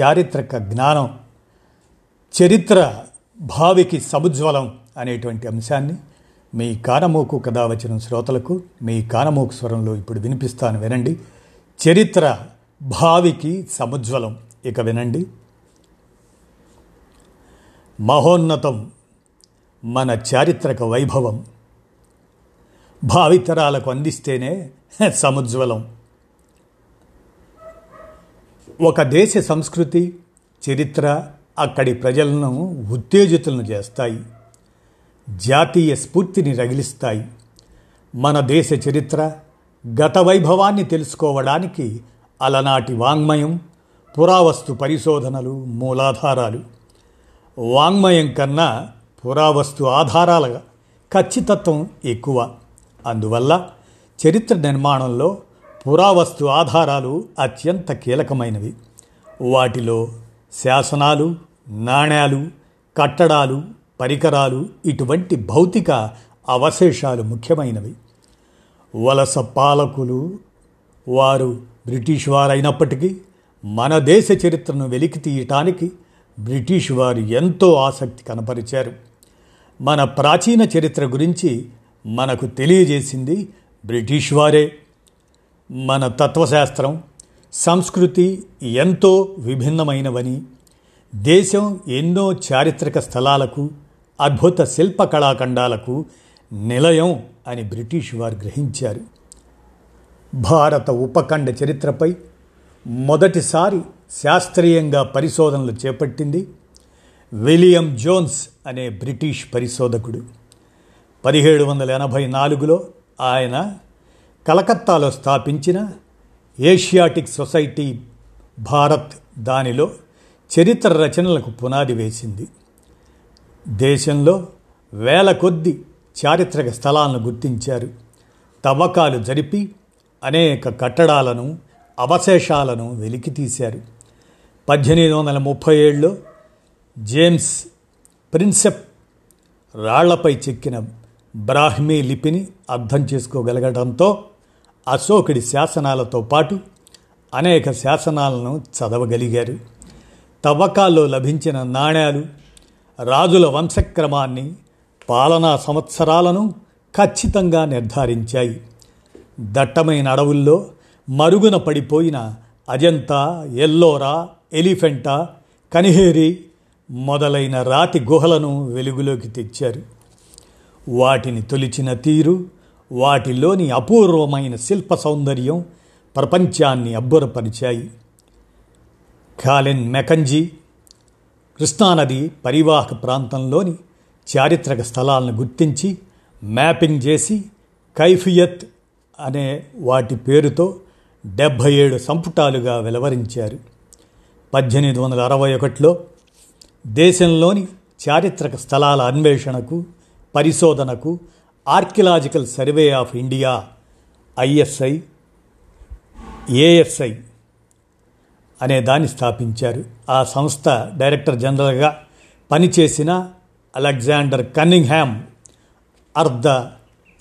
చారిత్రక జ్ఞానం చరిత్ర భావికి సముజ్వలం అనేటువంటి అంశాన్ని మీ కానమోకు కథ వచ్చిన శ్రోతలకు మీ కానమోకు స్వరంలో ఇప్పుడు వినిపిస్తాను వినండి. చరిత్ర భావికి సముజ్వలం ఇక వినండి. మహోన్నతం మన చారిత్రక వైభవం భావితరాలకు అందిస్తేనే సముజ్వలం. ఒక దేశ సంస్కృతి చరిత్ర అక్కడి ప్రజలను ఉత్తేజితులను చేస్తాయి. జాతీయ స్ఫూర్తిని రగిలిస్తాయి. మన దేశ చరిత్ర గత వైభవాన్ని తెలుసుకోవడానికి అలనాటి వాంగ్మయం పురావస్తు పరిశోధనలు మూలాధారాలు. వాంగ్మయం కన్నా పురావస్తు ఆధారాల ఖచ్చితత్వం ఎక్కువ. అందువల్ల చరిత్ర నిర్మాణంలో పురావస్తు ఆధారాలు అత్యంత కీలకమైనవి. వాటిలో శాసనాలు నాణ్యాలు కట్టడాలు పరికరాలు ఇటువంటి భౌతిక అవశేషాలు ముఖ్యమైనవి. వలస పాలకులు వారు బ్రిటిష్ వారైనప్పటికీ మన దేశ చరిత్రను వెలికి తీయటానికి బ్రిటిష్ వారు ఎంతో ఆసక్తి కనపరిచారు. మన ప్రాచీన చరిత్ర గురించి మనకు తెలియజేసింది బ్రిటిష్ వారే. మన తత్వశాస్త్రం సంస్కృతి ఎంతో విభిన్నమైనవని దేశం ఎన్నో చారిత్రక స్థలాలకు అద్భుత శిల్ప కళాఖండాలకు నిలయం అని బ్రిటిష్ వారు గ్రహించారు. భారత ఉపఖండ చరిత్రపై మొదటిసారి శాస్త్రీయంగా పరిశోధనలు చేపట్టింది విలియం జోన్స్ అనే బ్రిటిష్ పరిశోధకుడు. పదిహేడు వందల ఎనభై నాలుగులో ఆయన కలకత్తాలో స్థాపించిన ఏషియాటిక్ సొసైటీ భారత్ దానిలో చరిత్ర రచనలకు పునాది వేసింది. దేశంలో వేల కొద్ది చారిత్రక స్థలాలను గుర్తించారు. తవ్వకాలు జరిపి అనేక కట్టడాలను అవశేషాలను వెలికితీశారు. పద్దెనిమిది వందల ముప్పై ఏడులో జేమ్స్ ప్రిన్సెప్ రాళ్ళపై చెక్కిన బ్రాహ్మీ లిపిని అర్థం చేసుకోగలగడంతో అశోకుడి శాసనాలతో పాటు అనేక శాసనాలను చదవగలిగారు. తవ్వకాల్లో లభించిన నాణ్యాలు రాజుల వంశక్రమాన్ని పాలనా సంవత్సరాలను ఖచ్చితంగా నిర్ధారించాయి. దట్టమైన అడవుల్లో మరుగున పడిపోయిన అజంతా ఎల్లోరా ఎలిఫెంటా కనిహేరి మొదలైన రాతి గుహలను వెలుగులోకి తెచ్చారు. వాటిని తొలిచిన తీరు వాటిలోని అపూర్వమైన శిల్ప సౌందర్యం ప్రపంచాన్ని అబ్బురపరిచాయి. కాలిన్ మెకంజీ కృష్ణానది పరివాహక ప్రాంతంలోని చారిత్రక స్థలాలను గుర్తించి మ్యాపింగ్ చేసి కైఫియత్ అనే వాటి పేరుతో డెబ్భై ఏడు సంపుటాలుగా వెలువరించారు. పద్దెనిమిది వందల అరవై ఒకటిలో దేశంలోని చారిత్రక స్థలాల అన్వేషణకు పరిశోధనకు archaeological survey of India ISI ASI అనే దాన్ని స్థాపించారు. ఆ సంస్థ డైరెక్టర్ జనరల్గా పనిచేసిన అలెగ్జాండర్ కన్నింగ్హామ్ అర్ధ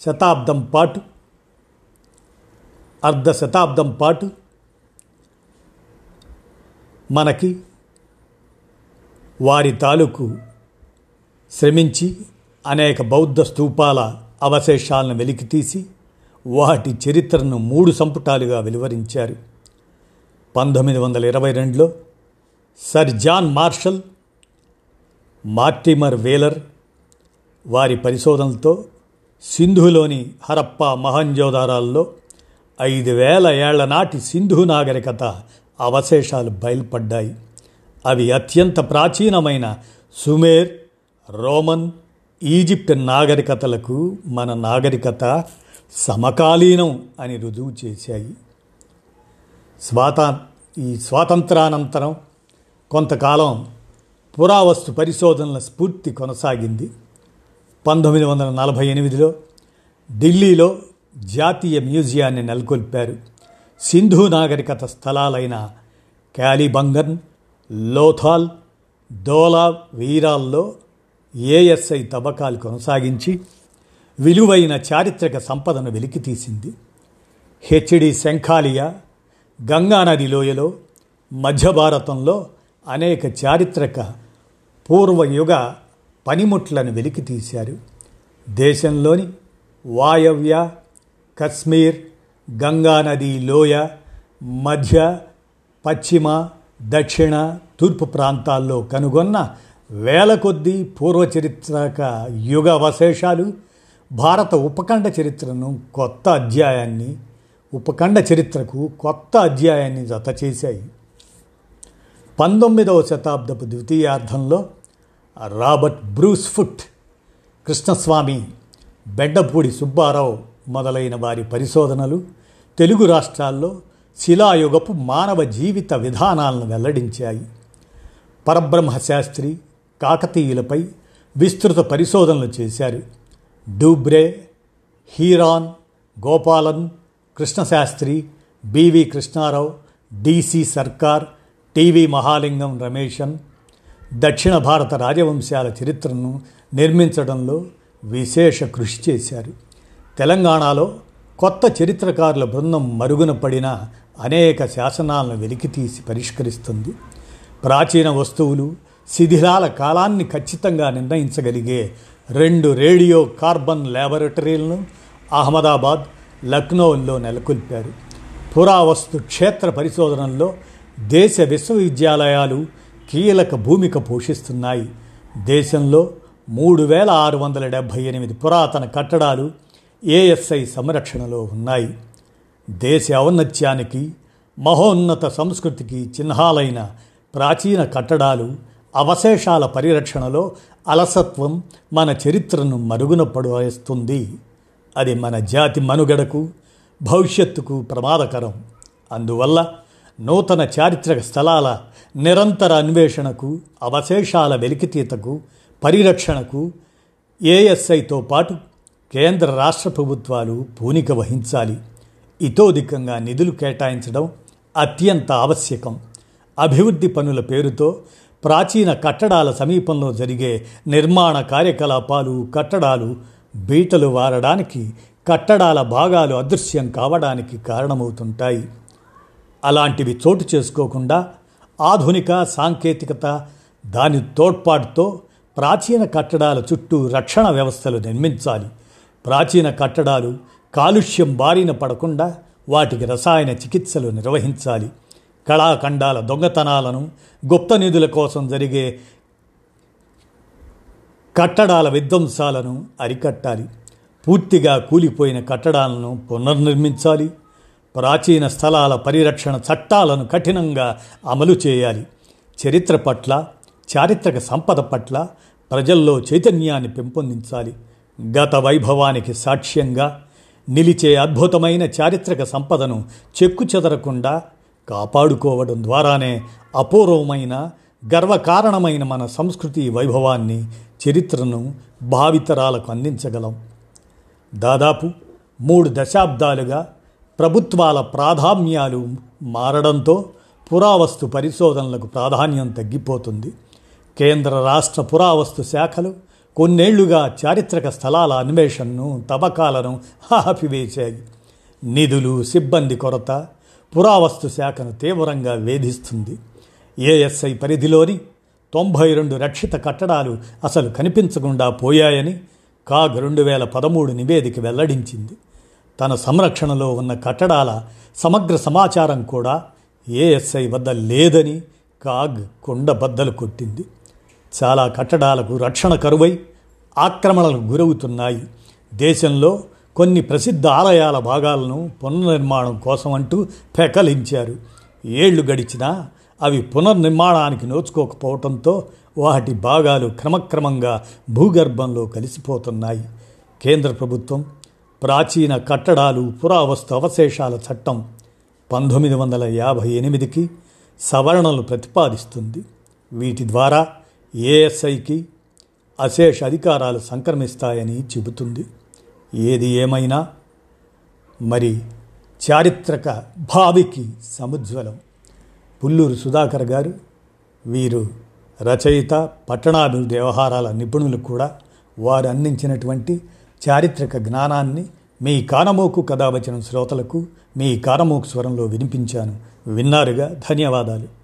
శతాబ్దం పాటు అర్ధ శతాబ్దం పాటు మనకి వారి తాలూకు శ్రమించి అనేక బౌద్ధ స్తూపాల అవశేషాలను వెలికితీసి వాటి చరిత్రను మూడు సంపుటాలుగా వెలువరించారు. పంతొమ్మిది వందల ఇరవై రెండులో sir John Marshall Mortimer Wheeler వారి పరిశోధనలతో సింధులోని హరప్ప మహంజోదారాల్లో ఐదు వేల ఏళ్ళ నాటి సింధు నాగరికత అవశేషాలు బయలుపడ్డాయి. అవి అత్యంత ప్రాచీనమైన సుమేర్ రోమన్ ఈజిప్ట్ నాగరికతలకు మన నాగరికత సమకాలీనం అని రుజువు చేశాయి. స్వాతా ఈ స్వాతంత్రానంతరం కొంతకాలం పురావస్తు పరిశోధనల స్ఫూర్తి కొనసాగింది. పంతొమ్మిది వందల నలభై ఎనిమిదిలో ఢిల్లీలో జాతీయ మ్యూజియాన్ని నెలకొల్పారు. సింధు నాగరికత స్థలాలైన క్యాలిబంగన్ లోథాల్ దోలా వీరాల్లో ఏఎస్ఐ తవ్వకాలు కొనసాగించి విలువైన చారిత్రక సంపదను వెలికితీసింది. హెచ్డి శంఖాలియా గంగానది లోయలో మధ్య భారతంలో అనేక చారిత్రక పూర్వయుగ పనిముట్లను వెలికితీశారు. దేశంలోని వాయవ్య కశ్మీర్ గంగానది లోయ మధ్య పశ్చిమ దక్షిణ తూర్పు ప్రాంతాల్లో కనుగొన్న వేల కొద్దీ పూర్వచరిత్రక యుగ అవశేషాలు భారత ఉపఖండ చరిత్రను కొత్త అధ్యాయాన్ని ఉపఖండ చరిత్రకు కొత్త అధ్యాయాన్ని జత చేశాయి. పంతొమ్మిదవ శతాబ్దపు ద్వితీయార్థంలో Robert Bruce Foote Krishnaswamy Beddapudi Subbarao మొదలైన వారి పరిశోధనలు తెలుగు రాష్ట్రాల్లో శిలాయుగపు మానవ జీవిత విధానాలను వెల్లడించాయి. పరబ్రహ్మ శాస్త్రి కాకతీయులపై విస్తృత పరిశోధనలు చేశారు. Dubreuil Heras Gopalan Krishnashastri B V Krishnarao D C Sircar T V Mahalingam Rameshan దక్షిణ భారత రాజవంశాల చరిత్రను నిర్మించడంలో విశేష కృషి చేశారు. తెలంగాణలో కొత్త చరిత్రకారుల బృందం మరుగున పడిన అనేక శాసనాలను వెలికితీసి పరిష్కరిస్తుంది. ప్రాచీన వస్తువులు శిథిలాల కాలాన్ని ఖచ్చితంగా నిర్ణయించగలిగే రెండు రేడియో కార్బన్ ల్యాబొరేటరీలను అహ్మదాబాద్ లక్నోల్లో నెలకొల్పారు. పురావస్తు క్షేత్ర పరిశోధనల్లో దేశ విశ్వవిద్యాలయాలు కీలక భూమిక పోషిస్తున్నాయి. దేశంలో మూడు వేల ఆరు వందల డెబ్భై ఎనిమిది పురాతన కట్టడాలు ఏఎస్ఐ సంరక్షణలో ఉన్నాయి. దేశ ఔన్నత్యానికి మహోన్నత సంస్కృతికి చిహ్నాలైన ప్రాచీన కట్టడాలు అవశేషాల పరిరక్షణలో అలసత్వం మన చరిత్రను మరుగున పడవేస్తుంది అది మన జాతి మనుగడకు భవిష్యత్తుకు ప్రమాదకరం. అందువల్ల నూతన చారిత్రక స్థలాల నిరంతర అన్వేషణకు అవశేషాల వెలికితీతకు పరిరక్షణకు ఏఎస్ఐతో పాటు కేంద్ర రాష్ట్ర ప్రభుత్వాలు పూనిక వహించాలి. ఇతోధికంగా నిధులు కేటాయించడం అత్యంత ఆవశ్యకం. అభివృద్ధి పనుల పేరుతో ప్రాచీన కట్టడాల సమీపంలో జరిగే నిర్మాణ కార్యకలాపాలు కట్టడాలు బీటలు వారడానికి కట్టడాల భాగాలు అదృశ్యం కావడానికి కారణమవుతుంటాయి. అలాంటివి చోటు చేసుకోకుండా ఆధునిక సాంకేతికత దాని తోడ్పాటుతో ప్రాచీన కట్టడాల చుట్టూ రక్షణ వ్యవస్థలు నిర్మించాలి. ప్రాచీన కట్టడాలు కాలుష్యం బారిన పడకుండా వాటికి రసాయన చికిత్సలు నిర్వహించాలి. కళాఖండాల దొంగతనాలను గుప్త నిధుల కోసం జరిగే కట్టడాల విధ్వంసాలను అరికట్టాలి. పూర్తిగా కూలిపోయిన కట్టడాలను పునర్నిర్మించాలి. ప్రాచీన స్థలాల పరిరక్షణ చట్టాలను కఠినంగా అమలు చేయాలి. చరిత్ర పట్ల చారిత్రక సంపద పట్ల ప్రజల్లో చైతన్యాన్ని పెంపొందించాలి. గత వైభవానికి సాక్ష్యంగా నిలిచే అద్భుతమైన చారిత్రక సంపదను చెక్కు చెదరకుండా కాపాడుకోవడం ద్వారానే అపూర్వమైన గర్వకారణమైన మన సంస్కృతి వైభవాన్ని చరిత్రను భావితరాలకు అందించగలం. దాదాపు మూడు దశాబ్దాలుగా ప్రభుత్వాల ప్రాధాన్యాలు మారడంతో పురావస్తు పరిశోధనలకు ప్రాధాన్యం తగ్గిపోతుంది. కేంద్ర రాష్ట్ర పురావస్తు శాఖలు కొన్నేళ్ళుగా చారిత్రక స్థలాల అన్వేషణను తవ్వకాలను ఆపివేశాయి. నిధులు సిబ్బంది కొరత పురావస్తు శాఖను తీవ్రంగా వేధిస్తుంది. ఏఎస్ఐ పరిధిలోని తొంభై రెండు రక్షిత కట్టడాలు అసలు కనిపించకుండా పోయాయని కాగ్ రెండు వేల పదమూడు నివేదిక వెల్లడించింది. తన సంరక్షణలో ఉన్న కట్టడాల సమగ్ర సమాచారం కూడా ఏఎస్ఐ వద్ద లేదని కాగ్ కొండబద్దలు కొట్టింది. చాలా కట్టడాలకు రక్షణ కరువై ఆక్రమణలకు గురవుతున్నాయి. దేశంలో కొన్ని ప్రసిద్ధ ఆలయాల భాగాలను పునర్నిర్మాణం కోసం అంటూ పెకలించారు ఏళ్ళు గడిచినా అవి పునర్నిర్మాణానికి నోచుకోకపోవడంతో వాటి భాగాలు క్రమక్రమంగా భూగర్భంలో కలిసిపోతున్నాయి. కేంద్ర ప్రభుత్వం ప్రాచీన కట్టడాలు పురావస్తు అవశేషాల చట్టం పంతొమ్మిది వందల యాభై ఎనిమిదికి సవరణలు ప్రతిపాదిస్తుంది. వీటి ద్వారా ఏఎస్ఐకి అశేష అధికారాలు సంక్రమిస్తాయని చెబుతుంది. ఏది ఏమైనా మరి చారిత్రక భావికి సముజ్వలం. పుల్లూరు సుధాకర్ గారు వీరు రచయిత పట్టణాభివృద్ధి వ్యవహారాల నిపుణులు కూడా వారు అందించినటువంటి చారిత్రక జ్ఞానాన్ని మీ కానమోకు కథావచనం శ్రోతలకు మీ కానమోకు స్వరంలో వినిపించాను. విన్నారుగా? ధన్యవాదాలు.